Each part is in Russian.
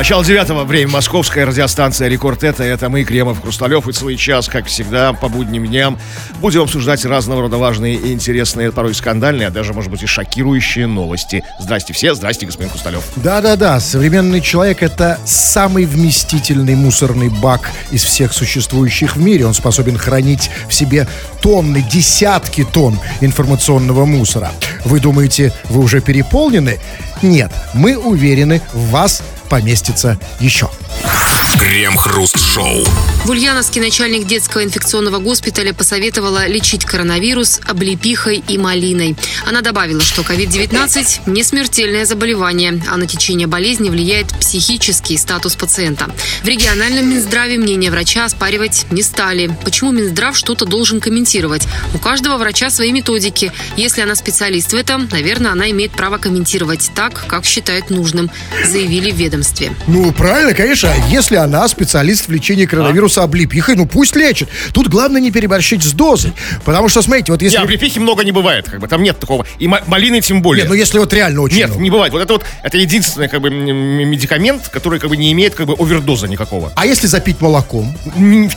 Начало девятого, время московская радиостанция «Рекорд» это, это мы, Кремов, Хрусталев, и свой час, как всегда, по будним дням будем обсуждать разного рода важные и интересные, порой скандальные, а даже, может быть, и шокирующие новости. Здрасте все, здрасте, господин Хрусталев. Да-да-да, современный человек — это самый вместительный мусорный бак из всех существующих в мире. Он способен хранить в себе тонны, десятки тонн информационного мусора. Вы думаете, вы уже переполнены? Нет, мы уверены, в вас поместится еще. Крем-хруст-шоу. В Ульяновске начальник детского инфекционного госпиталя посоветовала лечить коронавирус облепихой и малиной. Она добавила, что COVID-19 не смертельное заболевание, а на течение болезни влияет психический статус пациента. В региональном Минздраве мнение врача оспаривать не стали. Почему Минздрав что-то должен комментировать? У каждого врача свои методики. Если она специалист в этом, наверное, она имеет право комментировать так, как считает нужным, заявили в ведомстве. Ну, правильно, конечно. Если она специалист в лечении коронавируса облепихой, ну пусть лечит. Тут главное не переборщить с дозой. Потому что, смотрите, вот если... Нет, облепихи много не бывает, как бы, там нет такого. И ма- малины тем более. Нет, ну если вот реально очень Нет, много. не бывает. Вот это вот, это единственный, как бы, медикамент, который, как бы, не имеет, как бы, овердоза никакого. А если запить молоком?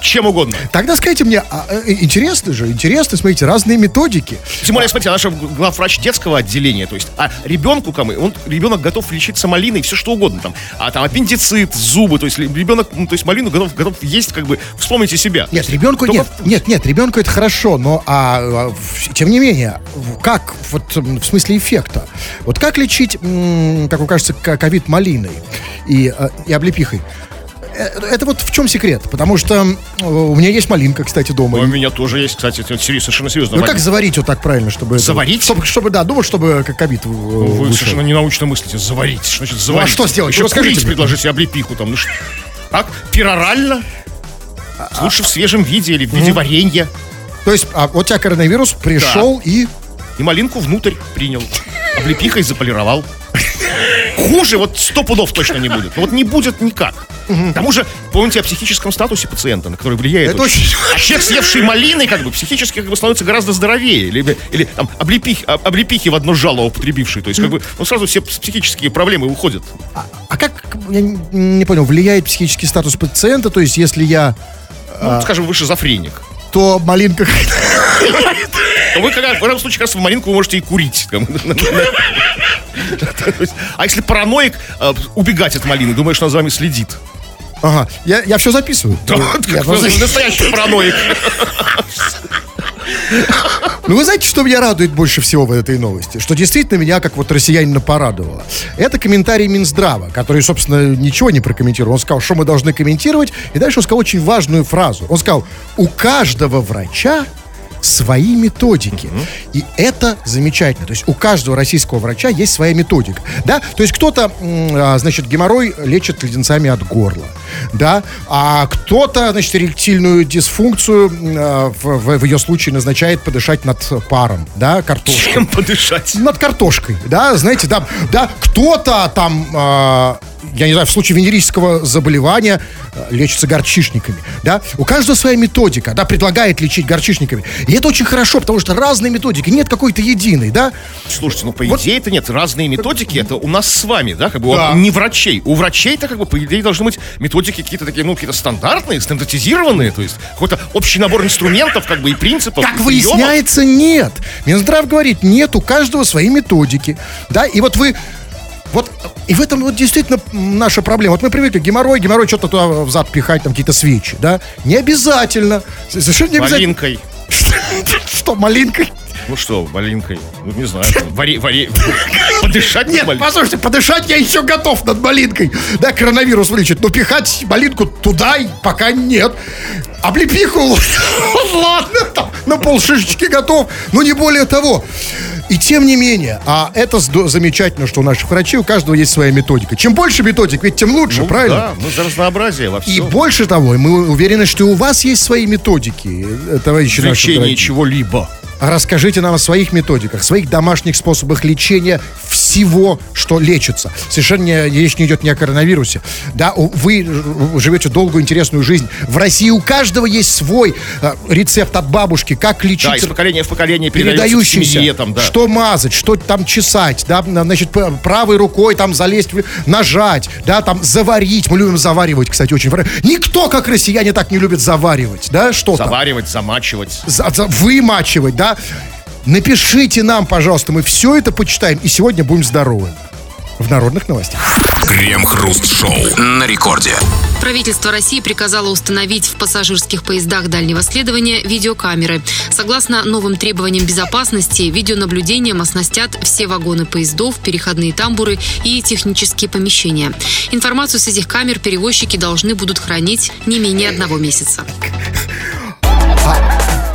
Чем угодно. Тогда скажите мне, а, э, интересно же, интересно, смотрите, разные методики. Тем более, смотрите, она же главврач детского отделения, то есть, а ребенку, он, ребенок готов лечиться малиной, все что угодно, там, а там аппендицит, зубы, то есть, ребенок, ну, то есть, малину готов, готов есть, как бы, вспомните себя. Нет, ребенку Только нет, нет, нет, ребенку это хорошо, но а, а, тем не менее, как вот в смысле эффекта, вот как лечить, как вам кажется, ка- ковид малиной и, а, и облепихой? Э, Это вот в чем секрет? Потому что м, у меня есть малинка, кстати, дома. У меня тоже есть, кстати, это совершенно серьезно. Ну как заварить вот так правильно, чтобы... это- Заварить? чтобы, чтобы, да, думаю, чтобы как ковид э, Вы вышел. совершенно ненаучно мыслите. Заварить. Что значит заварить? что сделать? Еще Ну, расскажите курить предложите облепиху там. Ну что? Как? Перорально? Лучше в свежем виде или в виде варенья. То есть а, вот у тебя коронавирус пришел и... И малинку внутрь принял. Облепихой заполировал. Хуже вот сто пудов точно не будет. Ну вот не будет никак. К тому же, помните о психическом статусе пациента, на который влияет Это очень- А человек, съевший малины, как бы, психически как бы становится гораздо здоровее. Или, или там, облепихи, об- облепихи в одно жало употребивший. То есть, как бы, ну, сразу все психические проблемы уходят. А как, я не, понял, влияет психический статус пациента? То есть если я... Ну, скажем, вы шизофреник. то малинка... То вы, когда, в этом случае, как раз в малинку вы можете и курить. А если параноик, э, убегать от малины, думаешь, она за вами следит. Ага, я, я все записываю. Да, Я как Настоящий параноик. Ну, вы знаете, что меня радует больше всего в этой новости? Что действительно меня, как вот россиянина, порадовало. Это комментарий Минздрава, который, собственно, ничего не прокомментировал. Он сказал, что мы должны комментировать. И дальше он сказал очень важную фразу. Он сказал, у каждого врача свои методики. И это замечательно. То есть у каждого российского врача есть своя методика. Да? То есть кто-то, а, значит, геморрой лечит леденцами от горла. Да? А кто-то, значит, эректильную дисфункцию а, в, в- в ее случае назначает подышать над паром. Да? Картошкой. Чем подышать? Над картошкой, да, знаете, да, да, кто-то там, а, я не знаю, в случае венерического заболевания а, лечится горчишниками, да, у каждого своя методика, да, предлагает лечить горчишниками, и это очень хорошо, потому что разные методики, нет какой-то единой, да, Слушайте, ну по Вот- идее это нет. Разные методики это у нас с вами, да, как бы Да. не врачей. У врачей-то как бы по идее должны быть методики какие-то такие, ну, какие-то стандартные, стандартизированные, то есть какой-то общий набор инструментов, как бы и принципов. Как приемов. выясняется, нет. Минздрав говорит, нет, у каждого свои методики. Да, и вот вы... Вот, и в этом вот действительно наша проблема. Вот мы привыкли, геморрой, геморрой что-то туда в зад пихать, там какие-то свечи, да? Не обязательно. Совершенно не обязательно. Малинкой. Что, малинкой? Ну что, малинкой? Ну, не знаю. там, Варе, варе... Подышать Нет, послушайте, подышать я еще готов над малинкой. Да, коронавирус вылечит. Но пихать малинку туда и пока нет. Облепиху, ладно, там, на пол шишечки готов. Но не более того. И тем не менее, а это замечательно, что у наших врачей, у каждого есть своя методика. Чем больше методик, ведь тем лучше, Ну, правильно? Да, ну за разнообразие во И всем. больше того, мы уверены, что и у вас есть свои методики, э, товарищи В наши лечении дорогие. чего-либо. Расскажите нам о своих методиках, своих домашних способах лечения всего, что лечится. Совершенно не- речь не идет не о коронавирусе. Да, вы живете долгую, интересную жизнь. В России у каждого есть свой э, рецепт от бабушки, как лечить Да, из поколения в поколение передающийся. семье, там, да. Что мазать, что там чесать, да, на- значит, правой рукой там залезть, нажать, да, там заварить. Мы любим заваривать, кстати, очень. Никто, как россияне, так не любит заваривать, да, что там. Заваривать, замачивать. За- за- вымачивать, да. Напишите нам, пожалуйста, мы все это почитаем, и сегодня будем здоровы. В народных новостях. Крем-хруст-шоу на рекорде. Правительство России приказало установить в пассажирских поездах дальнего следования видеокамеры. Согласно новым требованиям безопасности, видеонаблюдением оснастят все вагоны поездов, переходные тамбуры и технические помещения. Информацию с этих камер перевозчики должны будут хранить не менее одного месяца.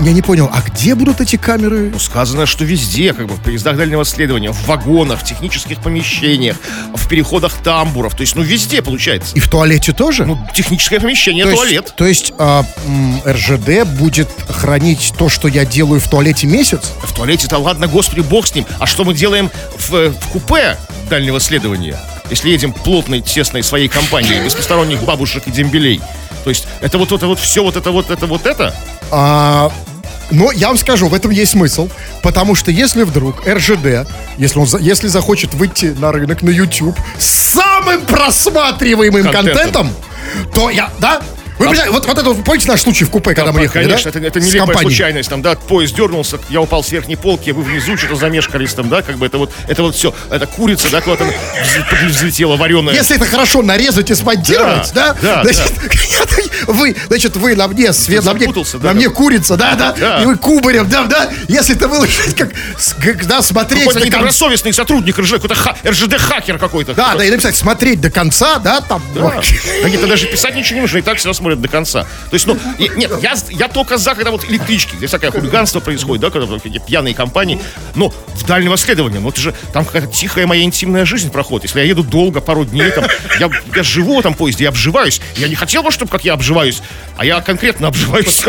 Я не понял, а где будут эти камеры? Ну, сказано, что везде, как бы в поездах дальнего следования, в вагонах, в технических помещениях, в переходах тамбуров. То есть, ну, везде получается. И в туалете тоже? Ну, техническое помещение, то туалет. Есть, то есть а, РЖД будет хранить то, что я делаю в туалете месяц? В туалете-то, ладно, господи, бог с ним. А что мы делаем в, в купе дальнего следования? Если едем плотной, тесной своей компанией, без посторонних бабушек и дембелей. То есть, это вот это вот все, вот это вот это вот это. А, но я вам скажу, в этом есть смысл, потому что если вдруг РЖД, если, он, если захочет выйти на рынок, на YouTube с самым просматриваемым Контентом. контентом, то я, да? Вы представляете, вот, вот это, помните наш случай в купе, когда мы ехали, Конечно, да? это, это нелепая случайность. Там, да, поезд дернулся, я упал с верхней полки, вы внизу что-то замешкались там, да, как бы это вот, это вот все, это курица, да, куда-то вз- взлетела вареная. Если это хорошо нарезать и смонтировать, да? Да, да, значит, вы, значит, вы на мне свет, на мне, да, на мне курица, да, да, Да. и вы кубарем, да, да. Если это выложить, как, да, смотреть Какой-то недобросовестный сотрудник РЖД, какой-то ха- РЖД-хакер какой-то. Да, да, и написать, смотреть до конца, да, там. Да. Да даже писать ничего не нужно, и так всегда смотрят до конца. То есть, ну, нет, я, я только за, когда вот электрички, где всякое хулиганство происходит, да, когда вот такие пьяные компании, но в дальнего следования, это же там какая-то тихая моя интимная жизнь проходит. Если я еду долго, пару дней, там, я, я живу в этом поезде, я обживаюсь. Я не хотел бы, чтобы как я обживаюсь, а я конкретно обживаюсь.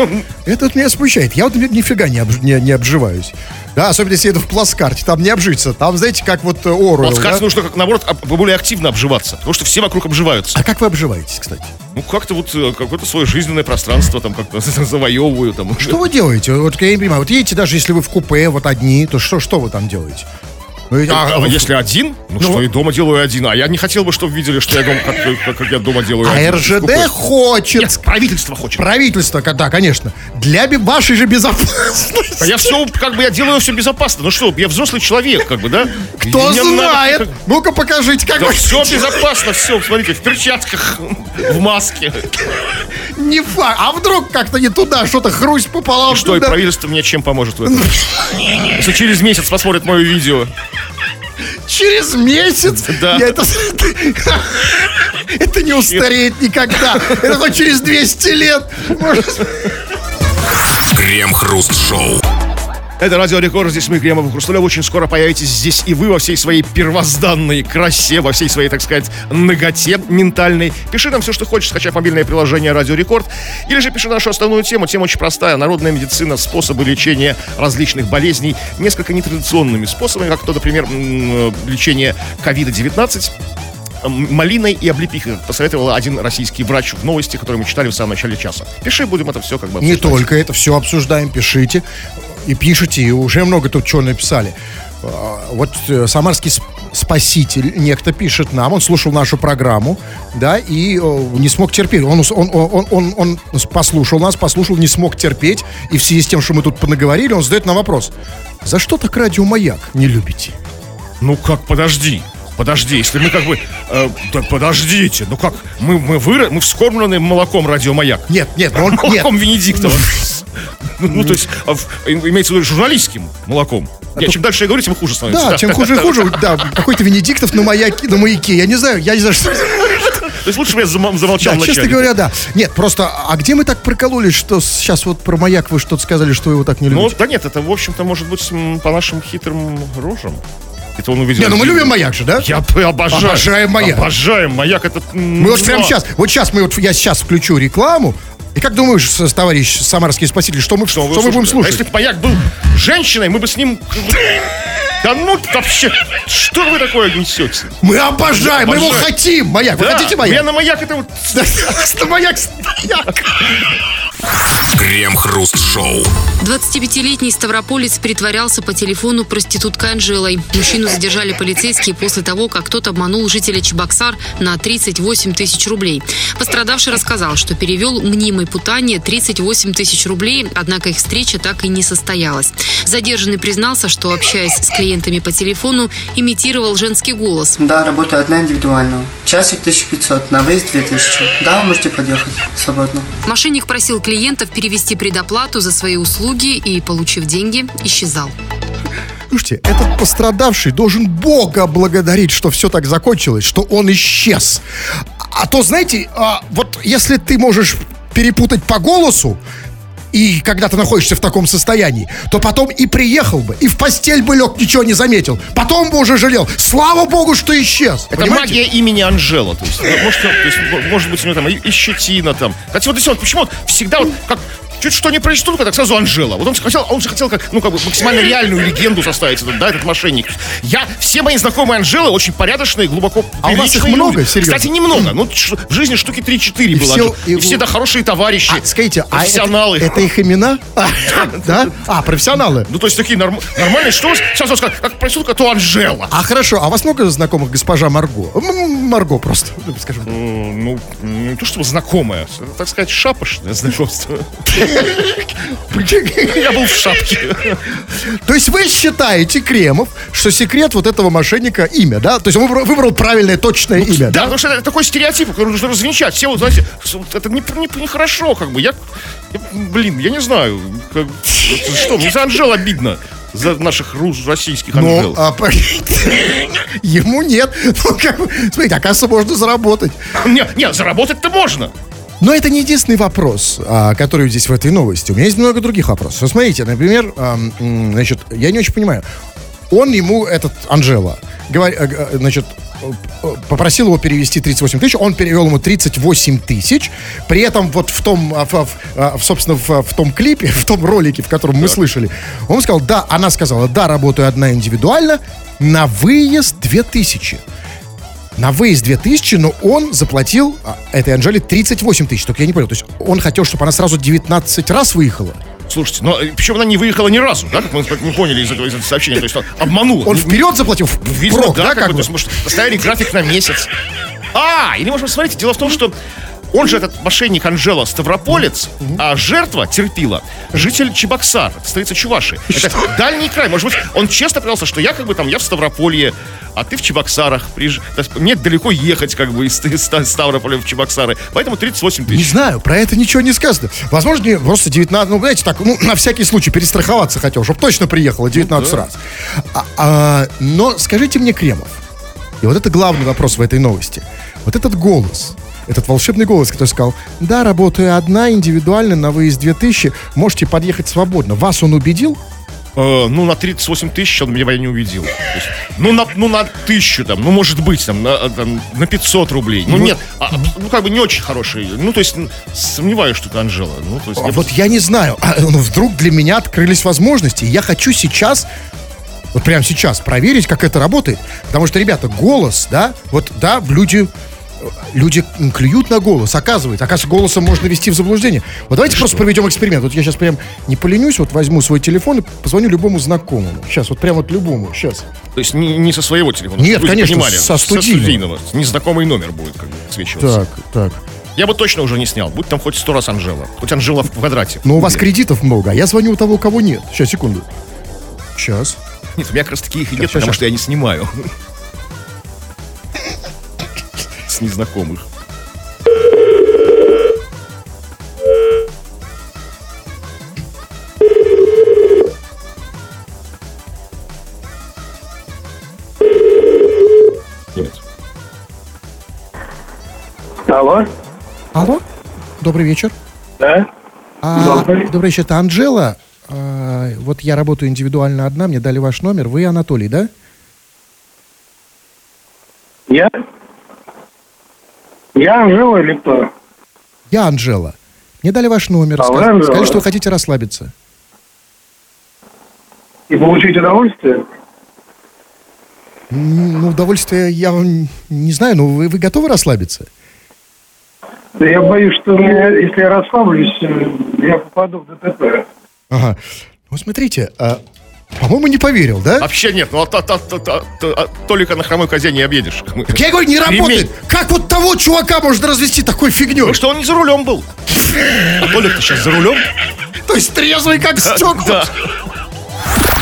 Это вот меня смущает. Я вот ни- нифига не, обж- не, не обживаюсь. Да, особенно если еду в плацкарте, там не обжиться. Там, знаете, как вот э, Оруэлл, как да? нужно, как наоборот, об- более активно обживаться, потому что все вокруг обживаются. А как вы обживаетесь, кстати? Ну, как-то вот э, какое-то свое жизненное пространство там как-то завоевываю. Там. Что вы делаете? Вот я не понимаю. Вот едете даже если вы в купе, вот одни, то что, что вы там делаете? Ну, а, А, если один, ну, что и дома делаю один. А я не хотел бы, чтобы видели, что я дома, как, как- как я дома делаю а один. в РЖД купе. хочет. Нет, правительство хочет. Правительство, да, конечно. Для вашей же безопасности. А я все, как бы, я делаю все безопасно. Ну что, я взрослый человек, как бы, да? Кто И мне надо, знает? как- Ну-ка покажите, как Да вы... все безопасно, все, смотрите, в перчатках, в маске. Не факт. А вдруг как-то не туда, что-то хрусть пополам. И что, и Да. правительство мне чем поможет в этом? Если через месяц посмотрит мое видео. Через месяц? Да. Я это... это не устареет никогда. Это хоть через 200 лет. Может. Крем-хруст-шоу. Это Радио Рекорд, здесь мы, Кремов и Хрусталев. Очень скоро появитесь здесь и вы во всей своей первозданной красе, во всей своей, так сказать, ноготе ментальной. Пиши нам все, что хочешь, скачав мобильное приложение Радио Рекорд. Или же пиши нашу основную тему. Тема очень простая. Народная медицина, способы лечения различных болезней. Несколько нетрадиционными способами, как то, например, лечение ковида-19 м, малиной и облепихой посоветовал один российский врач в новости, которые мы читали в самом начале часа. Пиши, будем это все как бы Не обсуждать. только это, все обсуждаем, пишите. И пишите, и уже много тут чего написали. А, Вот э, самарский сп- спаситель некто пишет нам, он слушал нашу программу, да, и э, не смог терпеть. Он, он, он, он, он послушал нас, послушал, не смог терпеть, и в связи с тем, что мы тут понаговорили, он задает нам вопрос. За что так радио «Маяк» не любите? Ну как, подожди. Подожди, если мы как бы... э, да подождите, ну как, мы, мы, выра... мы вскормлены молоком радиомаяк. Нет, нет, он, нет. Молоком Венедиктова. Ну, ну, то есть, а, имеется в виду журналистским молоком. Нет, чем дальше я говорю, тем хуже становится. Да, чем хуже и хуже, да, какой-то Венедиктов на маяке, на маяке, я не знаю, я не знаю, что... То есть лучше бы я зам- замолчал Да, честно говоря, да. Нет, просто, а где мы так прокололись, что сейчас вот про маяк вы что-то сказали, что вы его так не Ну, любите? да нет, это, в общем-то, может быть, по нашим хитрым рожам. Это он увидел. Не, ну мы любим маяк же, да? Я обожаю. Обожаем «Маяк». Обожаем маяк. Это... Мы вот прямо сейчас, вот сейчас мы вот, я сейчас включу рекламу, И как думаешь, товарищ самарский спаситель, что мы, что мы будем А слушать? если бы маяк был женщиной, мы бы с ним... Да ну вообще, что вы такое несете? Мы обожаем, мы его хотим, маяк. Вы хотите Я маяк? на маяк это вот... Маяк, стояк. Крем-хруст-шоу. 25-летний ставрополец притворялся по телефону проституткой Анжелой. Мужчину задержали полицейские после того, как тот обманул жителя Чебоксар на 38 тысяч рублей. Пострадавший рассказал, что перевел мнимой путане 38 тысяч рублей, однако их встреча так и не состоялась. Задержанный признался, что, общаясь с клиентами по телефону, имитировал женский голос. Да, работаю одна индивидуально. Часик 1500, на выезд 2000. Да, вы можете подъехать свободно. Мошенник просил клиентов перевести предоплату за свои услуги и, получив деньги, исчезал. Слушайте, этот пострадавший должен Бога благодарить, что все так закончилось, что он исчез. А то, знаете, а, вот если ты можешь перепутать по голосу, и когда ты находишься в таком состоянии, то потом и приехал бы, и в постель бы лег, ничего не заметил. Потом бы уже жалел. Слава богу, что исчез. Это Понимаете? магия имени Анжела. То есть, ну, может, то есть, может быть, у него там и, и щетина там. Хотя вот если вот почему вот всегда вот как чуть что не произошло, так сразу Анжела. Вот он же хотел, он же хотел как, ну, как бы максимально реальную легенду составить, этот, да, этот мошенник. Я, все мои знакомые Анжелы очень порядочные, глубоко А у вас их приличные много, люди. серьезно? Кстати, немного. Ну, в жизни штуки 3-4 было. все-. И, и- все, да, хорошие товарищи. А, скажите, а это, профессионалы. это их имена? А, Да? А, профессионалы. Ну, то есть такие норм- нормальные. Что сейчас как, как проститутка, то Анжела. А хорошо, а у вас много знакомых госпожа Марго? Марго просто, ну, скажем так. Ну, не то чтобы знакомая, так сказать, шапошное знакомство. Я был в шапке. То есть вы считаете, Кремов, что секрет вот этого мошенника имя, да? То есть он выбрал, выбрал правильное, точное имя, Да, да? потому что это такой стереотип, который нужно развенчать. Все, вот, знаете, это не, не, нехорошо, как бы. Я, я, блин, я не знаю. как- что, мне за Анжел обидно. За наших рус, российских Анжел. Ну, а, ему нет. Ну, как смотрите, оказывается, можно заработать. Не, не, заработать-то можно. Но это не единственный вопрос, а, который здесь в этой новости. У меня есть много других вопросов. Смотрите, например, значит, я не очень понимаю. Он ему, этот Анжела, говор- э, э, значит, э, попросил его перевести 38 тысяч, он перевел ему 38 тысяч, при этом вот в том, а, в- в- а, в, собственно, в, в том клипе, в том ролике, в котором мы слышали, он сказал, да, она сказала, да, работаю одна индивидуально, на выезд 2000 на выезд 2000, но он заплатил а, этой Анжеле 38 тысяч. Только я не понял, то есть он хотел, чтобы она сразу 19 раз выехала. Слушайте, но э, причем она не выехала ни разу, да, как мы, как мы поняли из этого, из этого сообщения. То есть он обманула. Он вперед заплатил, в- Видно, впрок, да, да, как, как бы, бы? то есть, может, поставили график на месяц. А, или, может, быть, смотрите, дело в том, что он же этот мошенник Анжела Ставрополец, а жертва терпила житель Чебоксар, это столица Чуваши. Это дальний край. Может быть, он честно признался, что я как бы там, я в Ставрополье, а ты в Чебоксарах. Приж- мне далеко ехать как бы из, из Ставрополя в Чебоксары. Поэтому 38 Не тысяч. знаю, про это ничего не сказано. Возможно, не- просто 19, ну, знаете, так, ну, на всякий случай перестраховаться хотел, чтобы точно приехало 19 раз. А, а, но скажите мне, Кремов, и вот это главный вопрос в этой новости. Вот этот голос, этот волшебный голос, который сказал, да, работаю одна, индивидуально, на выезд 2000, можете подъехать свободно. Вас он убедил? Э, ну, на 38 тысяч он меня не. То есть, ну, на, ну, на тысячу там, ну, может быть, там, на, там, на 500 рублей. Ну, нет, а, ну, как бы не очень хороший. Ну, то есть, сомневаюсь, что это Анжела. Ну, то есть, А я вот я не знаю, а, ну, вдруг для меня открылись возможности. Я хочу сейчас, вот прямо сейчас, проверить, как это работает. Потому что, ребята, голос, да, вот, да, люди, люди клюют на голос, оказывается. Оказывается, голосом можно вести в заблуждение. Вот давайте просто проведем эксперимент. Вот я сейчас прям не поленюсь, вот возьму свой телефон и позвоню любому знакомому. Сейчас, вот прямо вот любому, сейчас. То есть, не, не со своего телефона. Нет, конечно, понимали, со студийного. Незнакомый номер будет как бы свечиваться. Так, так. Я бы точно уже не снял. Будь там хоть сто раз Анжела. Хоть Анжела в квадрате. Но у вас кредитов много, а я звоню у того, у кого нет. Сейчас, секунду. Сейчас. Нет, у меня как раз таки их и нет, Щас, потому щас. что я не снимаю. С незнакомых. Нет. Алло, Алло? Добрый вечер. да? А, Добрый. добрый вечер, это Анжела. А, вот я работаю индивидуально одна, мне дали ваш номер. Вы Анатолий, да? Я? Я Анжела или кто? Я Анжела. Мне дали ваш номер, А, сказ- сказали, что вы хотите расслабиться. И получить удовольствие? Ну, удовольствие я вам не знаю, но вы, вы готовы расслабиться? Да я боюсь, что мне, если я расслаблюсь, э, я попаду в ДТП. Ага. Ну, смотрите, а, по-моему, не поверил, да? Вообще нет, ну а, та- та- та- та- та- а только на хромой козе не объедешь. Так я говорю, не работает. Как вот того чувака можно развести такой фигней? Ну что он не за рулем был. А Толик-то сейчас за рулем. То есть трезвый, как стекла. Да.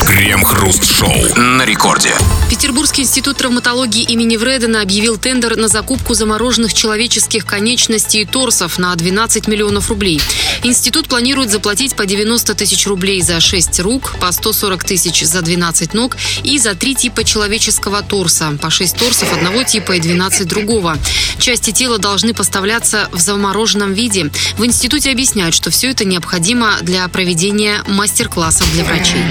Крем-хруст-шоу на рекорде. Петербургский институт травматологии имени Вредена объявил тендер на закупку замороженных человеческих конечностей и торсов на 12 миллионов рублей. Институт планирует заплатить по 90 тысяч рублей за 6 рук, по 140 тысяч за 12 ног и за 3 типа человеческого торса, по 6 торсов одного типа и 12 другого. Части тела должны поставляться в замороженном виде. В институте объясняют, что все это необходимо для проведения мастер-классов для врачей.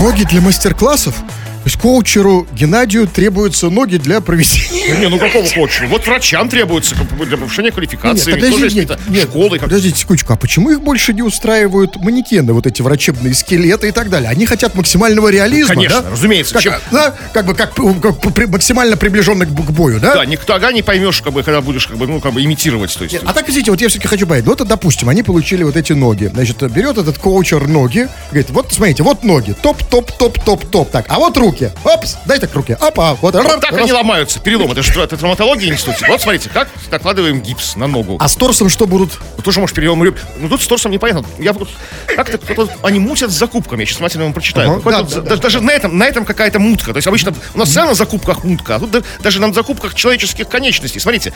Ноги для мастер-классов? То есть коучеру Геннадию требуются ноги для проведения... Не, ну какого хочешь? Вот врачам бы, для повышения квалификации. Нет, подожди, нет, нет, школы. как- подождите секундочку, а почему их больше не устраивают манекены, вот эти врачебные скелеты и так далее? Они хотят максимального реализма, Конечно, да? разумеется. Как, Чем- да, как бы как, как при- максимально приближенный к, бою, да? Да, никто ага не поймешь, как бы, когда будешь как бы, ну, как бы имитировать. То есть. А так, извините, вот я все-таки хочу понять. Ну, вот, допустим, они получили вот эти ноги. Значит, берет этот коучер ноги, говорит, вот, смотрите, вот ноги, топ, топ, топ, топ, топ. Так, а вот руки. Опс, дай так руки. Опа, вот. Вот так раз. они ломаются, перелом. Это же травматология институте. Вот смотрите, как накладываем гипс на ногу. А с торсом что будут? Ну, тоже, может, перелом реб- Ну, тут с торсом непонятно. Я вот... Как-то кто-то... Они мутят с закупками. Я сейчас внимательно вам прочитаю. Ага, да, да, да. даже, на этом, на этом какая-то мутка. То есть обычно у нас всегда на закупках мутка, а тут да- даже на закупках человеческих конечностей. Смотрите.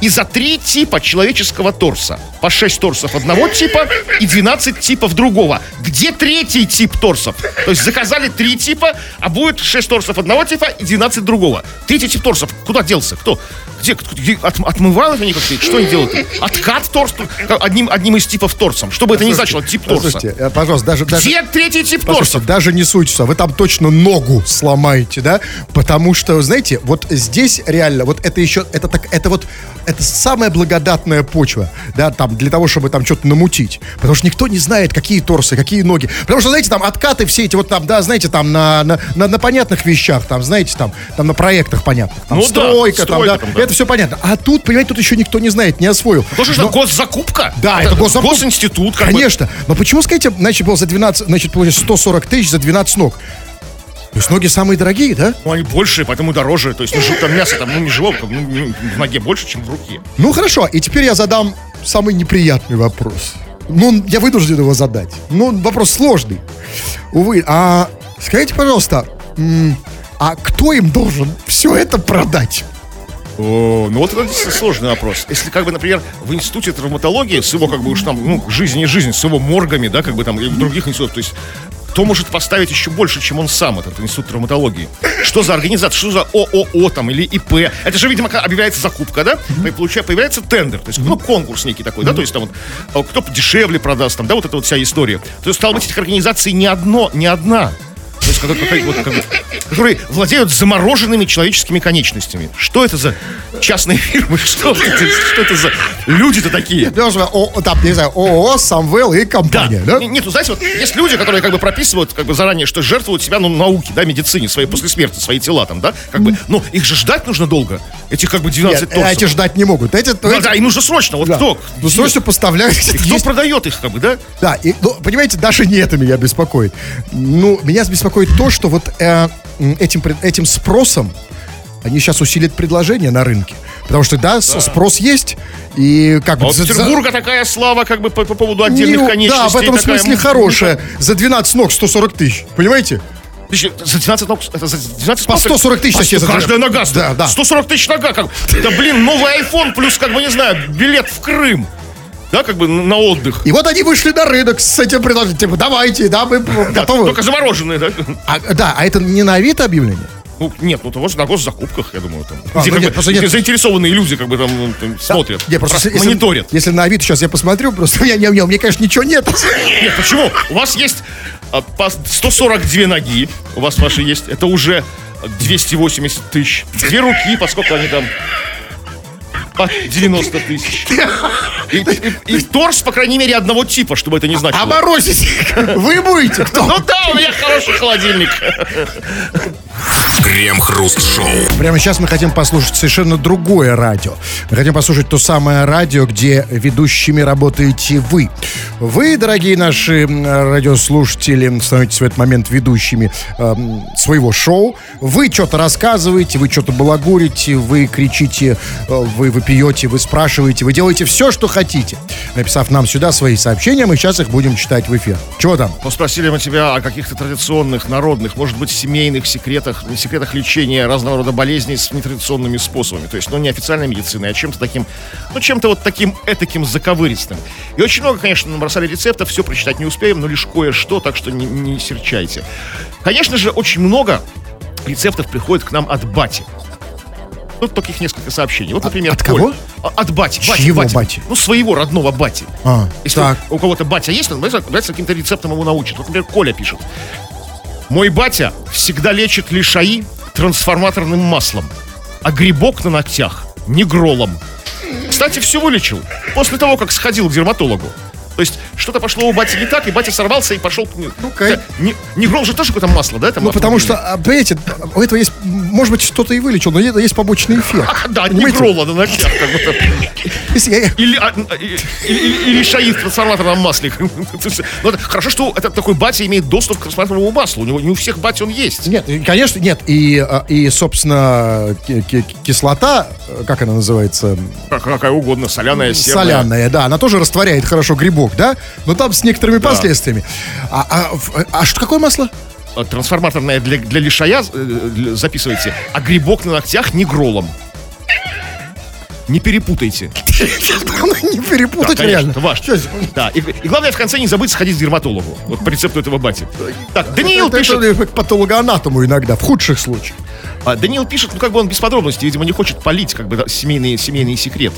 И за три типа человеческого торса. По 6 торсов одного типа и 12 типов другого. Где третий тип торсов? То есть заказали три типа, а будет 6 торсов одного типа и 12 другого. Третий тип торсов. Куда делся? Кто? Где? где- от- отмывают они как-то? Что они делают? Откат торс одним, одним из типов торсом. Что бы это ни значило, тип торса. Э, пожалуйста, даже... даже... Где третий тип торсов? даже не суйтесь, вы там точно ногу сломаете, да? Потому что, знаете, вот здесь реально, вот это еще, это так, это вот, это самая благодатная почва, да, там, для того, чтобы там что-то намутить. Потому что никто не знает, какие торсы, какие ноги. Потому что, знаете, там откаты все эти вот там, да, знаете, там на, на, на, на понятных вещах, там, знаете, там, там на проектах понятных. Там Ну да, стройка, там, стройка да, там, да. это все понятно. А тут, понимаете, тут еще никто не знает, не освоил. Тоже же Но- госзакупка. да, это госзакуп- Госинститут. как бы. Конечно. Но почему, скажите, значит, было за 12, значит, получается 140 тысяч за 12 ног? То есть ноги самые дорогие, да? Ну, они больше, поэтому дороже. То есть, ну, там мясо там, ну, не живого, ну, в ноге больше, чем в руке. Ну, хорошо. И теперь я задам самый неприятный вопрос. Ну, я вынужден его задать. Ну, вопрос сложный. Увы. А скажите, пожалуйста, а кто им должен все это продать? О, ну вот это сложный вопрос. Если, как бы, например, в институте травматологии, с его, как бы, уж там, ну, жизнь и жизнь, с его моргами, да, как бы там, и в других институтах, то есть, кто может поставить еще больше, чем он сам, этот институт травматологии? Что за организация, что за ООО там или ИП? Это же, видимо, объявляется закупка, да? И получая- появляется тендер, то есть, ну, конкурс некий такой, да, то есть, там вот, а, кто дешевле продаст, там, да, вот эта вот вся история. То есть, стало быть, этих организаций не одно, не одна. То есть, как- как- вот, как которые владеют замороженными человеческими конечностями. Что это за частные фирмы? Что это, что это за люди-то такие? О, там, не знаю, ООО, Самвел и компания, да? Не- Нет, ну, знаете, вот есть люди, которые как бы прописывают как бы заранее, что жертвуют себя, ну, науке, да, медицине, своей после смерти, свои тела там, да, как бы, ну, их же ждать нужно долго, этих как бы 12 Нет, торсов. эти ждать не могут. Эти, Ну, эти- да, и нужно срочно, вот да. кто? Ну, срочно поставляют. Кто Есть- продает их, как бы, да? Да, и, ну, понимаете, даже не это меня беспокоит. Ну, меня беспокоит то, что вот э, этим, этим спросом они сейчас усилят предложение на рынке. Потому что, да, с- спрос есть, и как А бы... вот за- за- Петербурга такая слава, как бы, по, по поводу отдельных не- конечностей. Да, в этом такая, смысле хорошая. За 12 ног 140 тысяч, понимаете? За 12 ног, это за 12 По ног- 140 тысяч 100 за- Каждая нога. Да, да. 140 тысяч нога. Как, да, блин, новый iPhone плюс, как бы, не знаю, билет в Крым. Да, как бы на отдых. И вот они вышли на рынок с этим предложением. Типа, давайте, да, мы Да, готовы. Только замороженные, да? А, да, а это не на Авито объявление? Ну, нет, ну того же на госзакупках, я думаю, там. А, где, ну нет, бы, просто нет. заинтересованные люди, как бы там, ну, там смотрят. Не, просто Просто если- мониторят. Если на Авито сейчас я посмотрю, просто у меня, не, у меня, у меня, конечно, ничего нет. Нет, почему? У вас есть а, по 142 ноги, у вас ваши есть, это уже 280 тысяч. Две руки, поскольку они там... по 90 тысяч. И, и- и торс, по крайней мере, одного типа, чтобы это не значило. А морозить вы будете? Кто? Ну да, у меня хороший холодильник. Крем-хруст-шоу. Прямо сейчас мы хотим послушать совершенно другое радио. Мы хотим послушать то самое радио, где ведущими работаете вы. Вы, дорогие наши радиослушатели, становитесь в этот момент ведущими эм, своего шоу. Вы что-то рассказываете, вы что-то балагурите, вы кричите, э, вы вопиете, вы спрашиваете, вы делаете все, что хотите. Написав нам сюда свои сообщения, мы сейчас их будем читать в эфир. Чего там? Ну, спросили мы тебя о каких-то традиционных, народных, может быть, семейных секретах, секретах лечения разного рода болезней с нетрадиционными способами. То есть, ну, не официальной медициной, а чем-то таким, ну, чем-то вот таким этаким заковыристым. И очень много, конечно, набросали рецептов, все прочитать не успеем, но лишь кое-что, так что не, не серчайте. Конечно же, очень много рецептов приходит к нам от бати. Тут таких несколько сообщений. Вот, например, от кого? Коль. А- От бати. бати, Чьего бати? Ну, своего родного бати. А, Если так. у кого-то батя есть, он давайте давайте каким-то рецептом его научит. Вот, например, Коля пишет. Мой батя всегда лечит лишаи трансформаторным маслом, а грибок на ногтях негролом. Кстати, все вылечил после того, как сходил к дерматологу. То есть что-то пошло у бати не так, и батя сорвался и пошел к нему. Ну-ка. Да, не, негрол же тоже какое-то масло, да? Там Ну, потому что, а, понимаете, у этого есть, может быть, кто-то и вылечил, но есть побочный эффект. Да, Понимаете? негрола на ногтях. как будто. Или, а, или, или шаи в трансформаторном масле. Ну, это хорошо, что этот такой батя имеет доступ к трансформаторному маслу. У него не у всех бати он есть. Нет, конечно, нет. И, а, и собственно, ки- ки- кислота, э, как она называется, Как- Какая угодно, соляная, серная. соляная, да, она тоже растворяет хорошо грибок, да? Но там с некоторыми последствиями. А, а в- а что какое масло? А, Трансформаторная для, для лишая, э, записывайте, а грибок на ногтях негролом. Не перепутайте. Главное не перепутать Да, конечно, реально. Щас. Да, и, и главное в конце не забыть сходить к дерматологу. Вот по рецепту этого бати. Так, Даниил Это- пишет. это патологоанатому иногда, в худших случаях. А, Даниил пишет, ну как бы он без подробностей, видимо, не хочет полить как бы да, семейный, семейный секрет.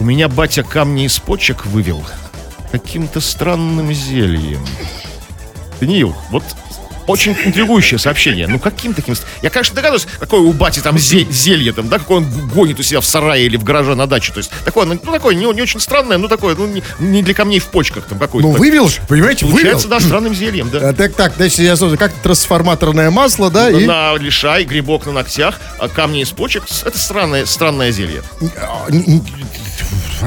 У меня батя камни из почек вывел каким-то странным зельем. Даниил, вот очень интригующее сообщение. Ну каким таким... Я, конечно, догадываюсь, какое у бати там зе- зелье там, да, какое он гонит у себя в сарае или в гараже на даче. То есть такое, ну, ну, такое не, не очень странное, ну такое, ну не, не для камней в почках там какое-то. Ну, вывел же, понимаете, вывел. Получается, да, странным зельем, да. А, Так, так, значит, я смотрю, как трансформаторное масло, да, и... На лишай, грибок на ногтях, а камни из почек. Это странное, странное зелье.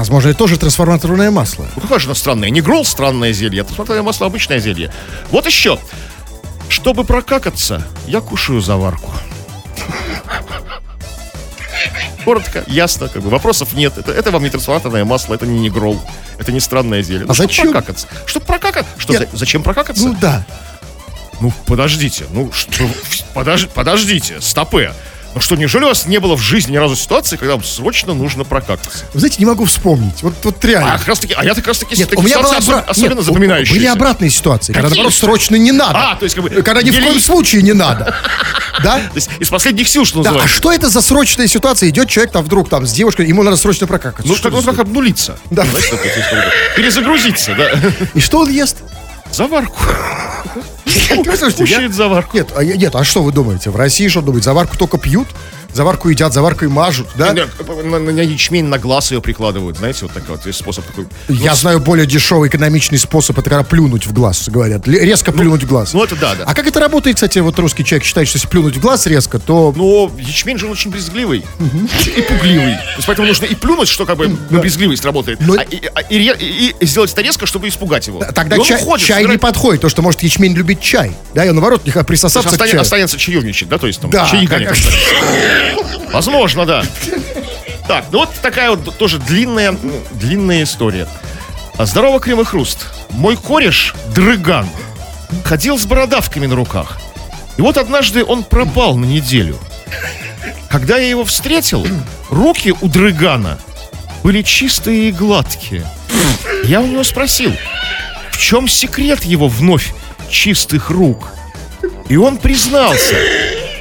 А, Возможно, это тоже трансформаторное масло. Ну какое же оно странное? Не грол странное зелье, а трансформаторное масло обычное зелье. Вот еще. Чтобы прокакаться, я кушаю заварку. Коротко, ясно, как бы вопросов нет. Это, это вам не трансформаторное масло, это не негрол, это не странное зелье. Ну, А зачем? прокакаться? Чтобы прокакаться? Что, Нет. за- зачем прокакаться? Ну да. Ну, подождите, ну что, подож, подождите, стопе. Ну что, неужели у вас не было в жизни ни разу ситуации, когда вам срочно нужно прокакаться? Вы знаете, не могу вспомнить. Вот, вот реально. А, как раз таки, а я как раз таки Нет, у меня была обра- осо- особенно нет, запоминающиеся. Были обратные ситуации, когда, Какие наоборот, же? срочно не надо. А, то есть как бы Когда ни в коем случае не надо. Да? То есть из последних сил, что Да, а называется. что это за срочная ситуация? Идет человек там вдруг там с девушкой, ему надо срочно прокакаться. Ну, как, это как обнулиться. Да. Перезагрузиться, да. И что он ест? Заварку. Слушайте, Кушает заварку. Нет, а, нет, а что вы думаете? В России что думаете? Заварку только пьют? Заварку едят, заваркой мажут, да? На, на- на ячмень на глаз ее прикладывают, знаете, вот такой вот есть способ такой. Я знаю более дешевый экономичный способ, это когда плюнуть в глаз, говорят. Резко плюнуть в глаз. ну, это да, да. А как это работает, кстати, вот русский человек считает, что если плюнуть в глаз резко, то... Но ячмень же он очень брезгливый и пугливый. То есть поэтому нужно и плюнуть, что как бы на брезгливость работает, Но- а и, а- и и- и сделать это резко, чтобы испугать его. Тогда чай, уходит, чай не собирает- подходит, то что может ячмень любит чай. Да, и он, наоборот, не То есть присосаться к останется, чаю. останется чаевничать, да, то есть там Да, как- останется. Возможно, да. Так, ну вот такая вот тоже длинная, длинная история. Здорово, Крем и Хруст. Мой кореш, Дрыган, ходил с бородавками на руках. И вот однажды он пропал на неделю. Когда я его встретил, руки у Дрыгана были чистые и гладкие. Я у него спросил, в чем секрет его вновь чистых рук? И он признался,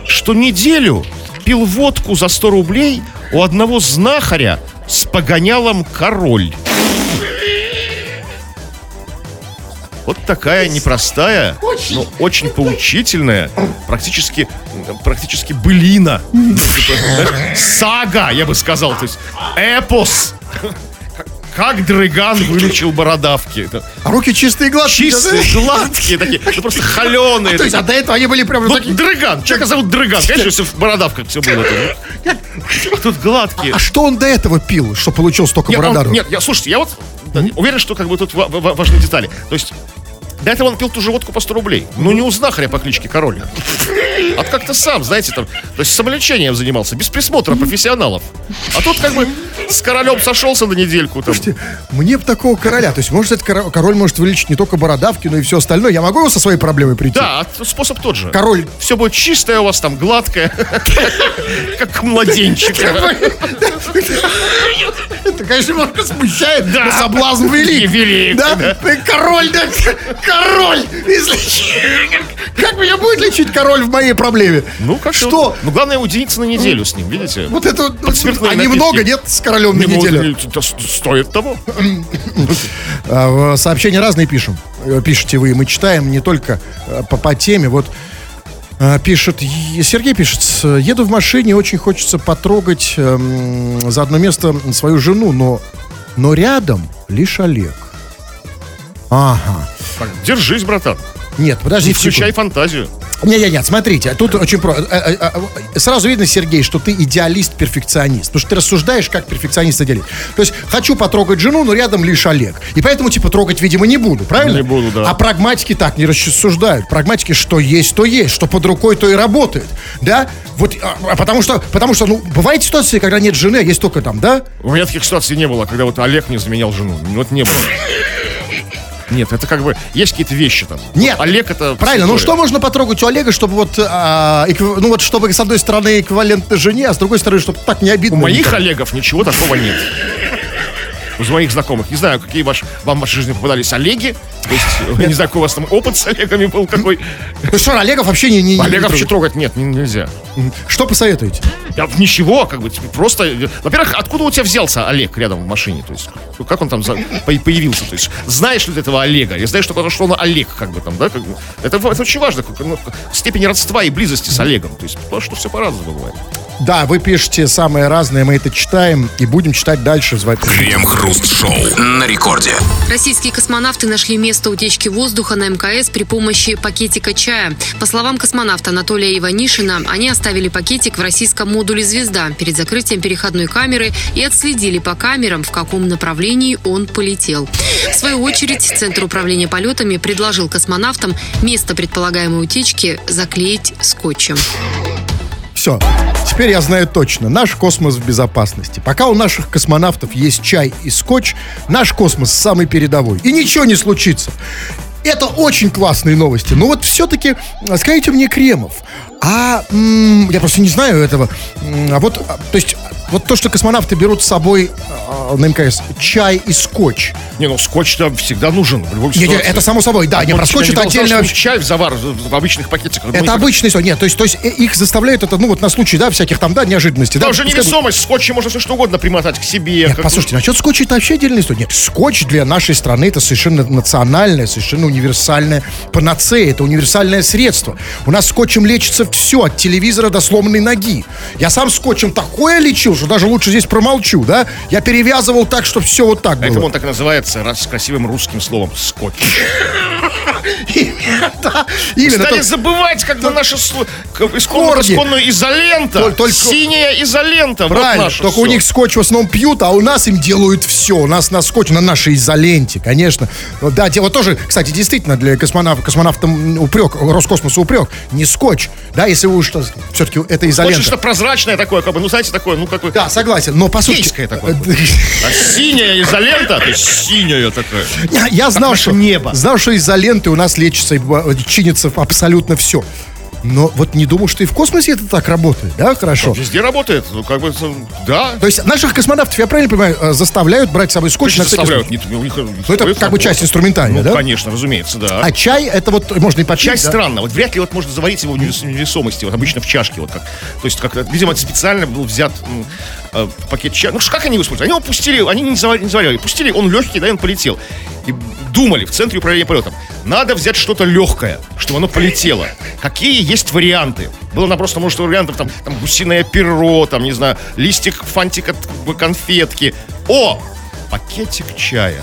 что неделю пил водку за 100 рублей у одного знахаря с погонялом король. Вот такая непростая, но очень поучительная, практически, практически былина. Знаешь, Сага, я бы сказал. То есть эпос. Как Дрыган вылечил бородавки. А руки чистые и гладкие. чистые, гладкие такие, ну просто холеные. То есть, а до этого они были прям Ну, такие... Дрыган, человека зовут Дрыган. Конечно, если в бородавках все было. А тут гладкие. А что он до этого пил, что получил столько Нет, он- бородару? нет, я, слушайте, я вот да, уверен, что как бы тут ва- ва- важны детали. То есть до этого он пил ту же водку по 100 рублей. Ну, не у знахаря по кличке Король. А как-то сам, знаете, там, то есть самолечением занимался, без присмотра профессионалов. А тут как бы с королем сошелся на недельку. Там. Слушайте, мне бы такого короля. То есть, может, этот коро- король может вылечить не только бородавки, но и все остальное. Я могу его со своей проблемой прийти? Да, а способ тот же. Король. Все будет чистое у вас там, гладкое, как младенчик. Это, конечно, немножко смущает, Да. но соблазн велик. Велик, Да? да. Король, да, король! Как меня будет лечить король в моей проблеме? Ну, как Что? Ну, главное уединиться на неделю с ним, видите? Вот это... А немного, нет, с королем на неделю? это стоит того. А, Сообщения разные пишем. Э, Пишете вы, мы читаем не только э, по, по теме. Вот э, пишет, Сергей пишет, «С- еду в машине, очень хочется потрогать эм, за одно место свою жену, но, но рядом лишь Олег. Ага. Так, Держись, братан. Нет, подожди, Не включай секунду. фантазию. Нет, смотрите, тут очень просто. Э, э, э, Сразу видно, Сергей, что ты идеалист-перфекционист. Потому что ты рассуждаешь как перфекционист-идеалист. То есть, хочу потрогать жену, но рядом лишь Олег. И поэтому, типа, трогать, видимо, не буду, правильно? Не буду, да. А прагматики так не рассуждают. Прагматики, что есть, то есть. Что под рукой, то и работает. Да? Вот, а, а потому что, потому что, ну, бывают ситуации, когда нет жены, а есть только там, да? У меня таких ситуаций не было, когда вот Олег не заменял жену. Вот не было. Нет, это как бы есть какие-то вещи там. Нет. Вот Олег это. Правильно, ну что можно потрогать у Олега, чтобы вот, а, экв- ну вот, чтобы с одной стороны эквивалентно жене, а с другой стороны, чтобы так не обидно. У моих. Олегов ничего такого нет. Из моих знакомых. Не знаю, какие ваш, вам в вашей жизни попадались Олеги. То есть, не знаю, какой у вас там опыт с Олегами был какой. Ну что, Олегов вообще не... не, не Олега вообще трогать. нет, не- нельзя. Что посоветуете? Я ничего, как бы, типа, просто... э, Во-первых, откуда у тебя взялся Олег рядом в машине? То есть, как он там за- по- появился? То есть, знаешь ли ты этого Олега? Я знаю, что, что он Олег, как бы там, да? Как бы. это, это очень важно, как, ну, степень родства и близости с Олегом. То есть, потому что все по-разному бывает. Да, вы пишете самое разное, мы это читаем и будем читать дальше. Звать- Крем-хруст-шоу на рекорде. Российские космонавты нашли место утечки воздуха на МКС при помощи пакетика чая. По словам космонавта Анатолия Иванишина, они оставили пакетик в российском модуле «Звезда» перед закрытием переходной камеры и отследили по камерам, в каком направлении он полетел. В свою очередь, Центр управления полетами предложил космонавтам место предполагаемой утечки заклеить скотчем. Все, теперь я знаю точно, наш космос в безопасности. Пока у наших космонавтов есть чай и скотч, наш космос самый передовой. И ничего не случится. Это очень классные новости. Но вот все-таки, скажите мне, Кремов, а м, я просто не знаю этого. А вот, а, то есть, вот то, что космонавты берут с собой а, на МКС чай и скотч. Не, ну скотч-то всегда нужен в любом случае. это само собой, да, не про скотч это отдельно чай в завар в обычных пакетиках. Это обычная история. Нет, то есть, то есть э, их заставляют это, ну вот на случай, да, всяких там, да, неожиданностей. Там да, же Пускай- невесомость, скотчем можно все что угодно примотать к себе. Нет, послушайте, насчет скотча это вообще отдельная история. Нет, скотч для нашей страны это совершенно национальное, совершенно универсальное панацея, это универсальное средство. У нас скотчем лечится все, от телевизора до сломанной ноги. Я сам скотчем такое лечил, что даже лучше здесь промолчу, да? Я перевязывал так, чтобы все вот так Поэтому было. он так называется раз с красивым русским словом скотч. Да, Именно. Стали забывать, бы наша исконную, изолента. Синяя изолента. вот Правильно, только у них скотч в основном пьют, а у нас им делают все. У нас на скотч, на нашей изоленте, конечно. Да, вот тоже, кстати, действительно, для космонавтов, космонавтам упрек, Роскосмосу упрек, не скотч, да, если вы что, все-таки это Очень изолента. что прозрачное такое, как бы, ну, знаете, такое, ну, как бы... Да, согласен, но по сути... Такое. А синяя изолента, то синяя такая. Я, я знал, что, небо. знал, что изоленты у нас лечится, и, э, чинится абсолютно все. Но вот не думал, что и в космосе это так работает, да, хорошо? Везде работает, ну, как бы, да. То есть наших космонавтов, я правильно понимаю, э, заставляют брать с собой скотч всякий заставляют. случай? Не- у них- Ну, это как бы часть инструментария, Ну, да? конечно, разумеется, да. А чай, это вот можно и попить, Чай да? странно. Вот вряд ли вот можно заварить его в невес- невесомости. Вот обычно в чашке. Вот как. То есть, как, видимо, специально был взят э, пакет чая. Ну, как они его используют? Они его пустили, они не заварили, не заварили. Пустили, он легкий, да, и он полетел. И думали в центре управления полетом, надо взять что-то легкое, чтобы оно полетело. Какие есть варианты? Было на просто множество вариантов, там, там гусиное перо, там, не знаю, листик фантика конфетки. О! Пакетик чая.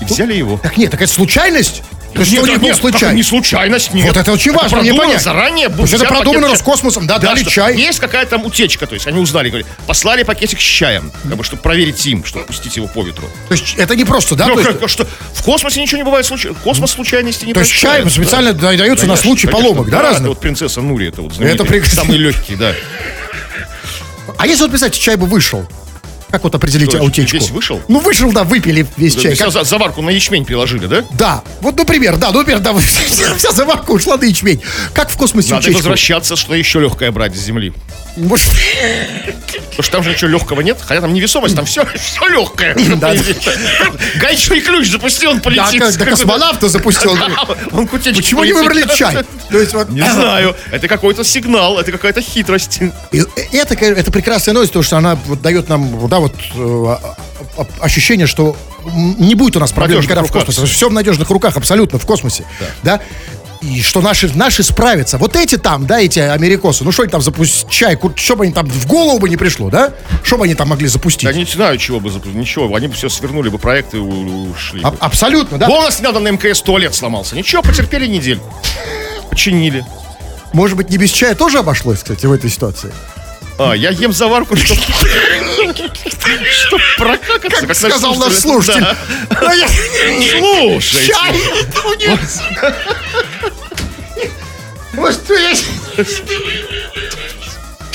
И взяли его. Так нет, такая случайность? То есть Нет, них нет, был как случайность? не случайность, нет. Вот это очень важно, мне понять. заранее. Есть это продумано. Роскосмосом, да, дали что чай. Есть какая-то там утечка, то есть они узнали, говорят, послали пакетик с чаем, как бы, чтобы проверить им, чтобы пустить его по ветру. То есть это не просто, да? Ну, как, что в космосе ничего не бывает случайно. Космос случайности не то есть чай прощает, специально да. дается на случай поломок, да, Это разных? вот принцесса Нури, это вот Это самый легкий, да. А если вот, представьте, чай бы вышел? Как вот определить Что, утечку? весь вышел? Ну, вышел, да, выпили весь чай. Вся Как- за- заварку на ячмень приложили, да? Да, вот, например, да, ну, например, да, вся, вся заварка ушла на ячмень. Как в космосе Надо утечку? возвращаться, что еще легкое брать с земли. Может, Потому что там же ничего легкого нет, хотя там невесомость, там все, все легкое. Да. Гаечный ключ запустил, он полетит. да, космонавта запустил. Он Почему не выбрали чай? Не знаю, это какой-то сигнал, это какая-то хитрость. И это, прекрасная новость, потому что она дает нам, да, вот э, а- а- ощущение, что не будет у нас проблем надежных никогда в космосе. Все в надежных руках, абсолютно, в космосе. Да. И что наши, наши справятся. Вот эти там, да, эти америкосы, ну что они там запустить, чай, что бы они там в голову бы не пришло, да? Что бы они там могли запустить? Я не знаю, чего бы запустить. Ничего, они бы все свернули бы проекты и ушли. А- абсолютно, да? Вон у нас недавно на МКС туалет сломался. Ничего, потерпели недельку. Починили. Может быть, не без чая тоже обошлось, кстати, в этой ситуации? А, я ем заварку, чтобы... Чтоб прокакаться. Как сказал наш слушатель. Я- Слушай. Может, я-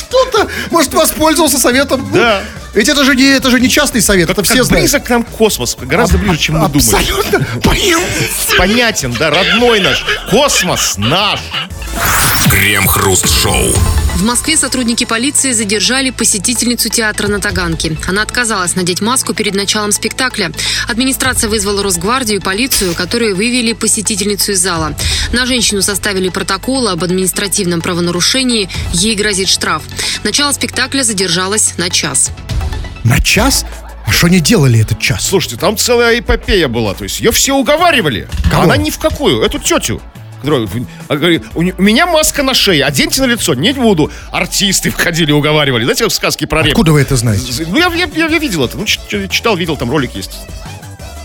кто-то, может, воспользовался советом. Ну, Да. Ведь это же не, это же не частный совет, это все Как знают. близок к нам космос, гораздо ближе, чем мы думаем. Абсолютно. Понятен, да, родной наш. Космос наш. Крем-хруст-шоу. В Москве сотрудники полиции задержали посетительницу театра на Таганке. Она отказалась надеть маску перед началом спектакля. Администрация вызвала Росгвардию и полицию, которые вывели посетительницу из зала. На женщину составили протокол об административном правонарушении. Ей грозит штраф. Начало спектакля задержалось на час. На час? А что не делали этот час? Слушайте, там целая эпопея была. То есть ее все уговаривали. Кого? Она ни в какую. Эту тетю. Которая в- а, говорит, у, меня маска на шее, оденьте на лицо. Не буду. Артисты входили, уговаривали. Знаете, в сказке про репу? Откуда вы это знаете? Ну, я, я, я- я видел это. Ну, читал, видел, там ролик есть.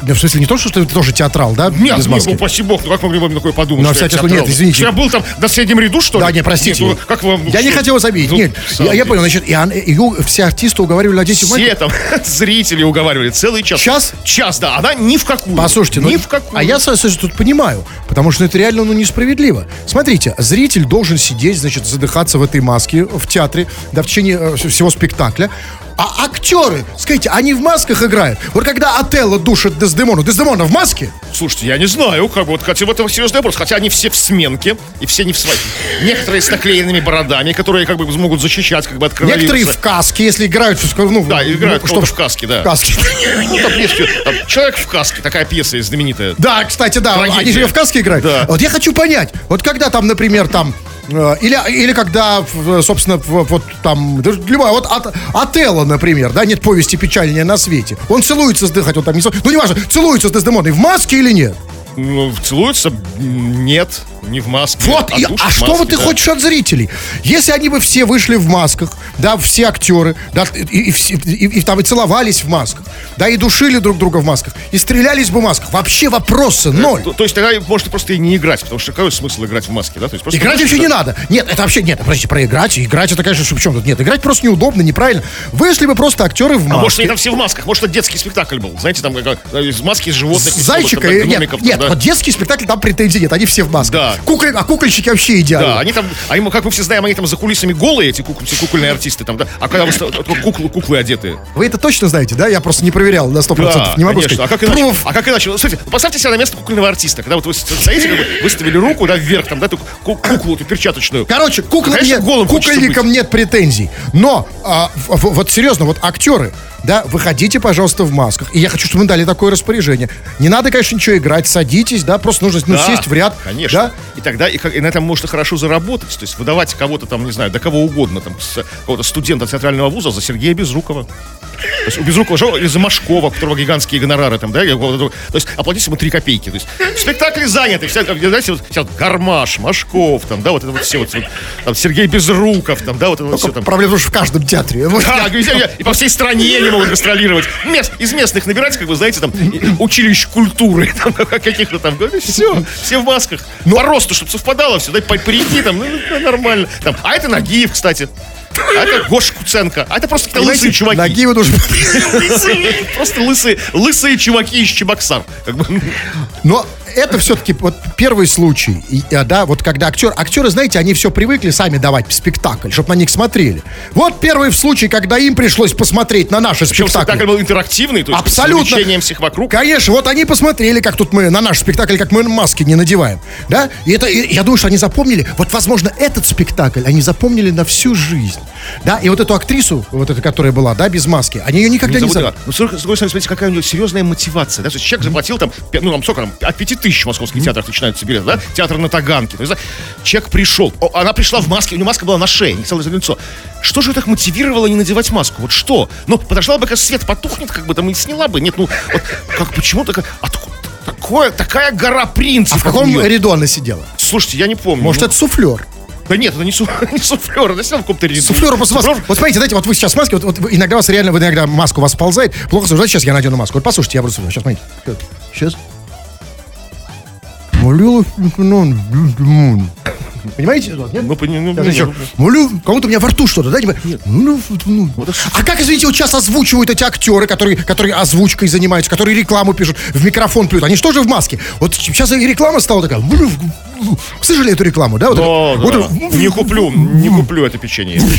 Да, в смысле, не то, что ты тоже театрал, да? Нет, без ну, маски? упаси бог, ну как могли бы такое подумать? Ну, кстати, что театрал? нет, извините. Я был там на среднем ряду, что ли? Да, не, простите. Нет, ну, как вам... ну, я не что? хотел вас обидеть. Ну, Нет, я, я понял. Значит, и, ан- ее все артисты уговаривали одеть в Все там зрители уговаривали целый час. Час? Час, да. Она ни в какую. Послушайте, ни ну, в какую. а я, слушай, тут понимаю, потому что это реально ну, несправедливо. Смотрите, зритель должен сидеть, значит, задыхаться в этой маске в театре, да, в течение э, всего спектакля. А актеры, скажите, они в масках играют? Вот когда Отелло душит Дездемону, Дездемона в маске? Слушайте, я не знаю, как бы, вот, хотя в этом серьезный вопрос. Хотя они все в сменке, и все не в своих. Некоторые с наклеенными бородами, которые как бы смогут защищать как бы от коронавируса. Некоторые в каске, если играют, в- ну, Да, играют ну, кого-то в каске, да. В каске. Ну, там есть, там, человек в каске, такая пьеса знаменитая. Да, кстати, да, Трагедия. они же в каске играют. Да. Вот я хочу понять, вот когда там, например, там или, или когда, собственно, вот там, любая, вот от, Отелло, например, да, нет повести печальнее на свете. Он целуется с Дыхать, он там не целуется, ну, неважно, целуется с Дездемоной в маске или нет? Ну, целуются? Нет, не в маске. Вот, и- душат а в что маске, вот ты да. хочешь от зрителей? Если они бы все вышли в масках, да, все актеры, да, и, и и- и там и целовались в масках, да, и душили друг друга в масках, и стрелялись бы в масках, вообще вопросы ноль. То, то есть тогда можно просто и не играть, потому что какой смысл играть в маске, да? То есть просто Играть вообще не надо. Нет, это вообще нет. Подождите, проиграть. Играть это, конечно, в чем тут? Нет, играть просто неудобно, неправильно. Вышли бы просто актеры в А может, маске. они там все в масках, может, это детский спектакль был. Знаете, там как, э, из маски животных. Зайчика. и- Нет, там, нет, да. Вот детский спектакль, там претензий нет. Они все в масках. Да. Куклы- а кукольщики вообще идеально. Да, они там, а ему, как мы все знаем, они там за кулисами голые, эти куклы, все кукольные артисты там, да. А когда вы куклы, куклы одетые. Вы это точно знаете, да? Я просто не проверял на 100%. Да, не могу конечно. сказать. А как иначе? Пруф. А как иначе? Смотрите, поставьте себя на место кукольного артиста. Когда вот вы стоите, как бы, выставили руку, да, вверх, там, да, ку- куклу, эту перчаточную. Короче, Конечно, нет, кукольникам нет претензий. Но, а, в- в- вот серьезно, вот актеры, да, выходите, пожалуйста, в масках. И я хочу, чтобы мы дали такое распоряжение. Не надо, конечно, ничего играть, садитесь, да, просто нужно ну, Да, сесть в ряд. конечно. Да, И тогда и, и на этом можно хорошо заработать. То есть выдавать кого-то там, не знаю, до кого угодно, там, какого-то студента театрального вуза за Сергея Безрукова. То есть у Безрукова же, или за Машкова, у которого гигантские гонорары там, да, то есть оплатить ему 3 копейки. То есть спектакли заняты, как, знаете, вот, вся вот Гармаш, Машков, там, да, вот это вот все, вот, там, Сергей Безруков, там, да, вот это вот все там. Проблема что в каждом театре. Да, и по всей стране они могут гастролировать. Мест, из местных набирать, как вы знаете, там, училищ культуры, там, каких-то там, все, все в масках. По росту, чтобы совпадало все, да, по там, ну, ну, нормально. Там, а это Нагиев, кстати. А это Гоша Куценко. А это просто какие-то лысые чуваки. Ноги вы нужно... Просто лысые, лысые чуваки из Чебоксар. Бы. Но это все-таки вот первый случай, И, а, да, вот когда актер, актеры, знаете, они все привыкли сами давать спектакль, чтобы на них смотрели. Вот первый случай, когда им пришлось посмотреть на наши Причем спектакли. спектакль был интерактивный, то есть Абсолютно. с увлечением всех вокруг. Конечно, вот они посмотрели, как тут мы на наш спектакль, как мы маски не надеваем, да? И это, и я думаю, что они запомнили. Вот, возможно, этот спектакль они запомнили на всю жизнь, да? И вот эту актрису, вот эта, которая была, да, без маски, они ее никогда Не не, да. Ну, с другой стороны, смотрите, какая у него серьезная мотивация. Да? Человек заплатил там, ну, там, сколько там, от 5 тысяч в московских театрах начинаются билеты, да? Театр на Таганке. То есть, да, человек пришел, о, она пришла в маске, у нее маска была на шее, не целое лицо. Что же ее так мотивировало не надевать маску? Вот что? Ну, подождала бы, когда свет потухнет, как бы там и сняла бы. Нет, ну, вот, как, почему такая, откуда, такое, такая гора принципов. А в каком ряду она сидела? Слушайте, я не помню. Может, Ну, это суфлер? Да нет, это не, су, не суфлер, это сидел в каком-то ряду. Суфлер просто маску. Вот смотрите, знаете, вот вы сейчас в маске, вот, вот иногда вас реально, вы иногда маску у вас ползает, плохо слушать. Сейчас я надену маску. Вот послушайте, я просто сейчас, смотрите. Сейчас. Молю, ну, Понимаете? Вот, нет? Ну, пони- ну, Сейчас не, еще. ну, Молю, кому-то у меня во рту что-то, да? типа, ну. А как, извините, вот сейчас озвучивают эти актеры, которые, которые озвучкой занимаются, которые рекламу пишут, в микрофон плюют, они что же в маске? Вот сейчас и реклама стала такая. молю, Слышали эту рекламу, да? Вот Да, это- вот да. это- Не куплю, не куплю это печенье.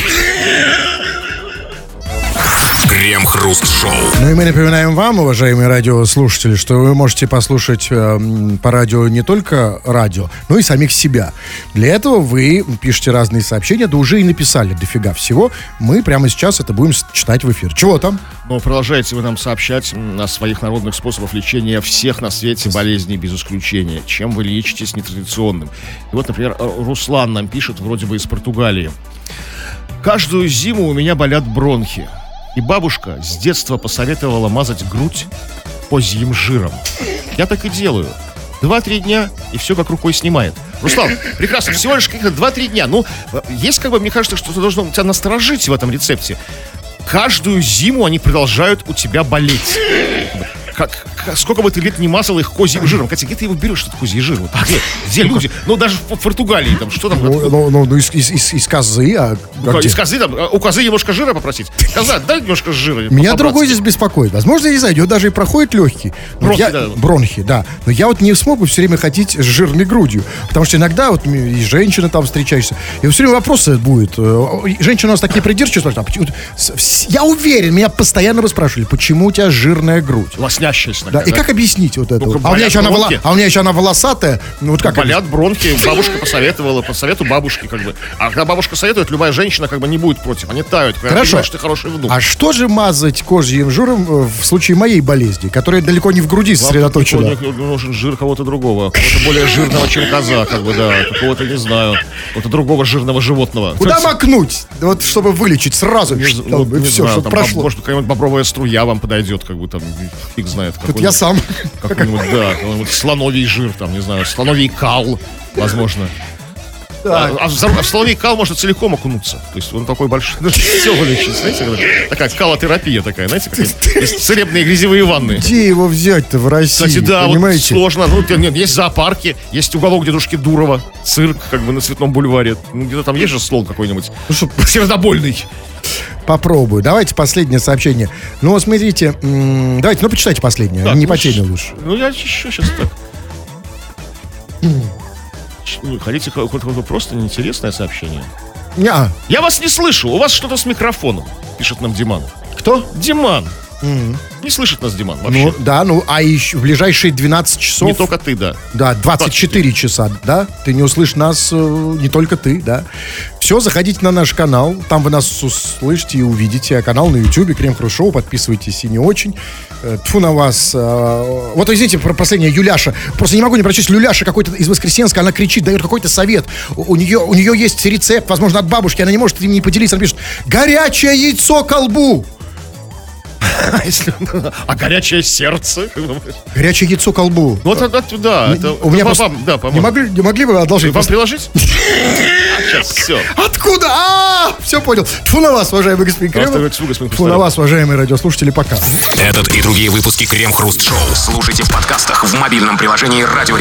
Крем-хруст-шоу. Ну и мы напоминаем вам, уважаемые радиослушатели, что вы можете послушать э, по радио не только радио, но и самих себя. Для этого вы пишете разные сообщения, да уже и написали дофига всего. Мы прямо сейчас это будем читать в эфир. Чего там? Но продолжаете вы нам сообщать о своих народных способах лечения всех на свете болезней без исключения. Чем вы лечитесь нетрадиционным. И вот, например, Руслан нам пишет, вроде бы из Португалии. Каждую зиму у меня болят бронхи. И бабушка с детства посоветовала мазать грудь козьим жиром. Я так и делаю. Два-три дня, и все как рукой снимает. Руслан, прекрасно, всего лишь каких-то два-три дня. Ну, есть, как бы, мне кажется, что-то должно тебя насторожить в этом рецепте. Каждую зиму они продолжают у тебя болеть. Как- сколько бы ты лет не мазал их козьим жиром. Кстати, где ты его берешь, этот козий жир? Вот где, где люди? Ну, даже в Португалии, там, что там? Ну, ну, ну, ну, из, из- из- из козы, а, Ну, где? из козы, там, а у козы немножко жира попросить. Коза, дай немножко жира. Меня другой здесь беспокоит. Возможно, я не знаю, у него даже и проходит легкий. Но Бронхи, я- да. Бронхи, да. Но я вот не смог бы все время ходить с жирной грудью. Потому что иногда вот и женщины там встречаешься. И все время вопросы будет. Э, и Женщины у нас такие придирчивые. а Я уверен, меня постоянно бы спрашивали, почему у тебя жирная грудь? Лоснящаяся Да, и как объяснить вот это? Ну, вот? а, у меня еще она вола- а у меня еще она волосатая. Ну вот как Болят бронхи, бабушка посоветовала, по совету бабушки, как бы. А когда бабушка советует, любая женщина как бы не будет против. Они тают. Хорошо. понимаешь, ты хороший внук. А что же мазать козьим жиром э, в случае моей болезни, которая далеко не в груди Вам сосредоточена? нужен жир кого-то другого. Кого-то более жирного, чем коза, как бы, да. Какого-то, не знаю, какого-то другого жирного животного. Куда макнуть? Вот чтобы вылечить сразу, Не, что- ну, не все, знаю, чтобы там, прошло. Может, какая-нибудь бобровая струя вам подойдет, как бы там, фиг знает. Тут я сам. Какой-нибудь, да, какой-нибудь слоновий жир, там, не знаю, слоновий кал, возможно. А, а в, а в слоновий кал можно целиком окунуться. То есть он такой большой. Все вылечить, знаете, такая калотерапия такая, знаете, как есть целебные грязевые ванны. Где его взять-то в России? Кстати, да, вот понимаете? сложно. Ну, нет, есть зоопарки, есть уголок дедушки Дурова, цирк, как бы на Цветном бульваре. Ну, где-то там есть же слон какой-нибудь. Ну, что, Сердобольный. попробую. Давайте последнее сообщение. Ну, вот смотрите, давайте, ну, почитайте последнее. Так, не ну, по теме лучше. Ну, я еще сейчас так. Ну, Хотите какое-то просто неинтересное сообщение? Не, Я вас не слышу, у вас что-то с микрофоном, пишет нам Диман. кто? Диман. Не слышит нас Диман вообще. Ну, да, ну, а еще в ближайшие 12 часов... Не только ты, да. Да, 24 часа, да? Ты не услышишь нас, э, не только ты, да? Все, заходите на наш канал, там вы нас услышите и увидите. Канал на YouTube, Крем Хруст Шоу, подписывайтесь и не очень. Э, Тьфу на вас. э, Вот, извините, про последнее, Юляша. Просто не могу не прочесть. Люляша какой-то из Воскресенска, она кричит, дает какой-то совет. У у нее, у нее есть рецепт, возможно, от бабушки, она не может им не поделиться. Она пишет, горячее яйцо колбу. А А горячее сердце? Горячее яйцо колбу. Вот это, да, у меня вам- да, не, могли, не могли бы одолжить? Вам приложить? Сейчас, все. Откуда? А, все понял. Тьфу на вас, уважаемый господин Кремов. тьфу, на вас, уважаемые радиослушатели, пока. Этот и другие выпуски Крем Хруст Шоу слушайте в подкастах в мобильном приложении Радио.